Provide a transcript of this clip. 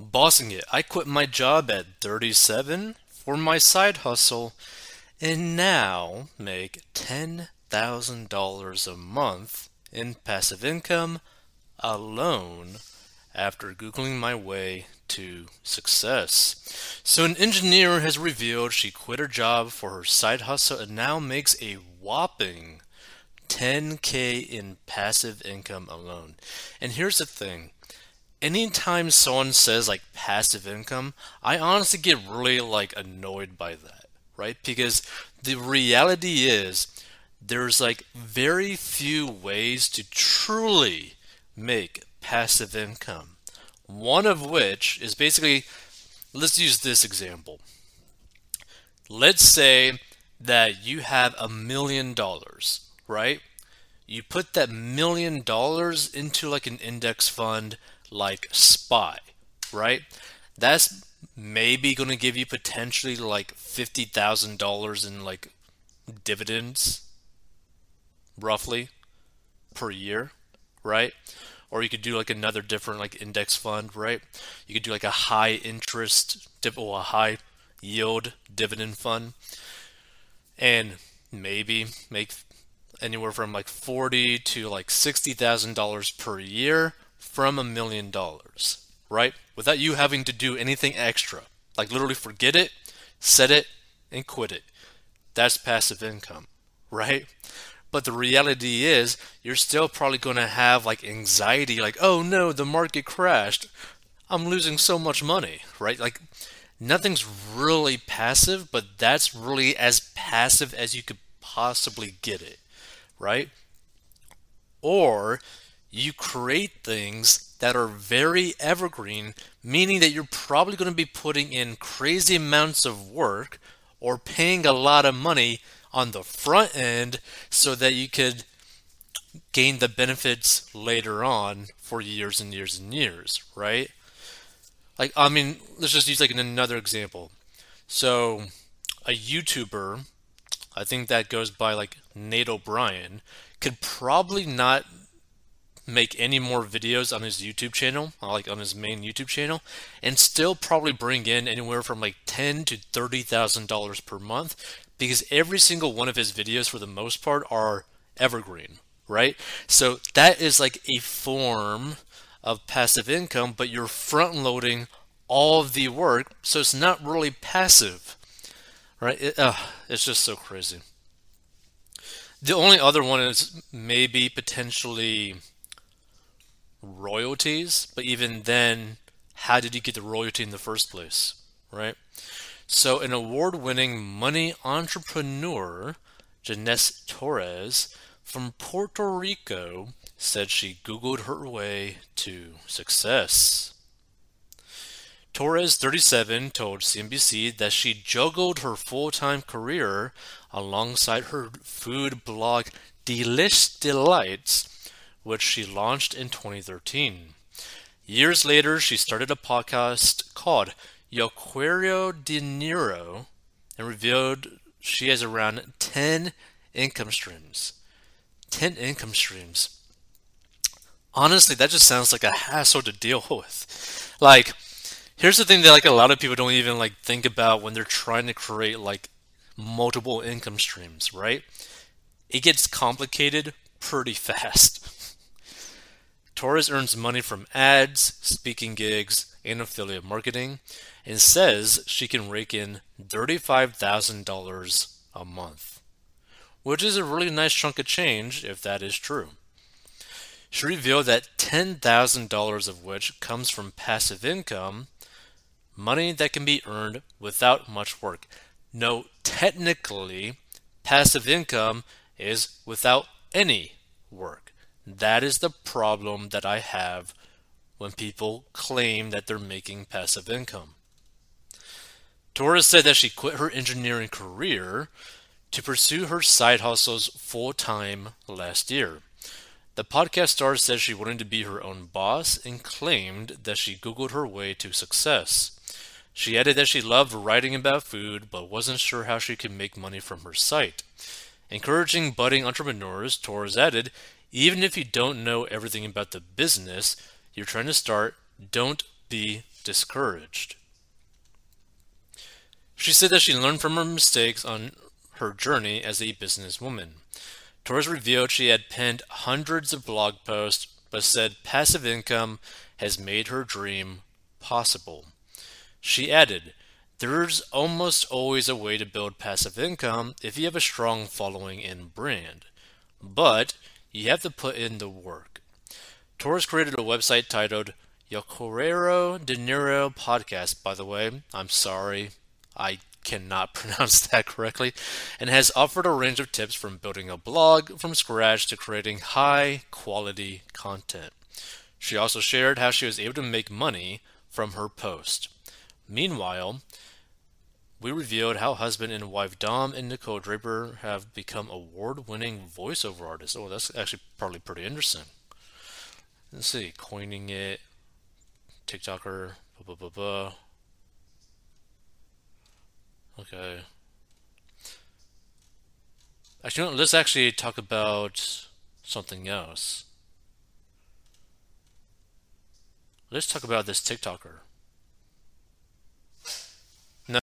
Bossing it, I quit my job at 37 for my side hustle and now make $10,000 a month in passive income alone after Googling my way to success. So, an engineer has revealed she quit her job for her side hustle and now makes a whopping 10k in passive income alone. And here's the thing anytime someone says like passive income, I honestly get really like annoyed by that, right? Because the reality is there's like very few ways to truly make passive income. One of which is basically let's use this example. Let's say that you have a million dollars, right? You put that million dollars into like an index fund like SPY, right? That's maybe going to give you potentially like $50,000 in like dividends roughly per year, right? Or you could do like another different like index fund, right? You could do like a high interest dip or a high yield dividend fund and maybe make anywhere from like 40 to like $60,000 per year from a million dollars, right? Without you having to do anything extra. Like literally forget it, set it, and quit it. That's passive income, right? But the reality is, you're still probably going to have like anxiety, like, oh no, the market crashed. I'm losing so much money, right? Like, nothing's really passive, but that's really as passive as you could possibly get it, right? Or you create things that are very evergreen, meaning that you're probably going to be putting in crazy amounts of work or paying a lot of money on the front end so that you could gain the benefits later on for years and years and years, right? Like, I mean, let's just use like another example. So, a YouTuber, I think that goes by like Nate O'Brien, could probably not make any more videos on his YouTube channel, like on his main YouTube channel, and still probably bring in anywhere from like ten to thirty thousand dollars per month because every single one of his videos for the most part are evergreen, right? So that is like a form of passive income, but you're front loading all of the work, so it's not really passive, right? It, uh, it's just so crazy. The only other one is maybe potentially royalties, but even then, how did you get the royalty in the first place, right? So, an award winning money entrepreneur, Jannese Torres from Puerto Rico, said she Googled her way to success. Torres, 37, told CNBC that she juggled her full time career alongside her food blog Delish D'Lites which she launched in 2013. Years later, she started a podcast called Yo Quiero Dinero and revealed she has around 10 income streams. 10 income streams. Honestly, that just sounds like a hassle to deal with. Like, here's the thing that like a lot of people don't even like think about when they're trying to create like multiple income streams, right? It gets complicated pretty fast. Torres earns money from ads, speaking gigs, and affiliate marketing, and says she can rake in $35,000 a month, which is a really nice chunk of change if that is true. She revealed that $10,000 of which comes from passive income, money that can be earned without much work. No, technically, passive income is without any work. That is the problem that I have when people claim that they're making passive income. Torres said that she quit her engineering career to pursue her side hustles full time last year. The podcast star said she wanted to be her own boss and claimed that she Googled her way to success. She added that she loved writing about food but wasn't sure how she could make money from her site. Encouraging budding entrepreneurs, Torres added, even if you don't know everything about the business you're trying to start, don't be discouraged. She said that she learned from her mistakes on her journey as a businesswoman. Torres revealed she had penned hundreds of blog posts, but said passive income has made her dream possible. She added, There's almost always a way to build passive income if you have a strong following and brand, but you have to put in the work. Torres created a website titled Yokorero Dinero Podcast, by the way. I'm sorry, I cannot pronounce that correctly, and has offered a range of tips from building a blog from scratch to creating high quality content. She also shared how she was able to make money from her post. Meanwhile, we revealed how husband and wife Dom and Nicole Draper have become award winning voiceover artists. Oh, that's actually probably pretty interesting. Let's see, coining it, TikToker, blah, blah, blah, blah. Okay. Actually, let's actually talk about something else. Let's talk about this TikToker.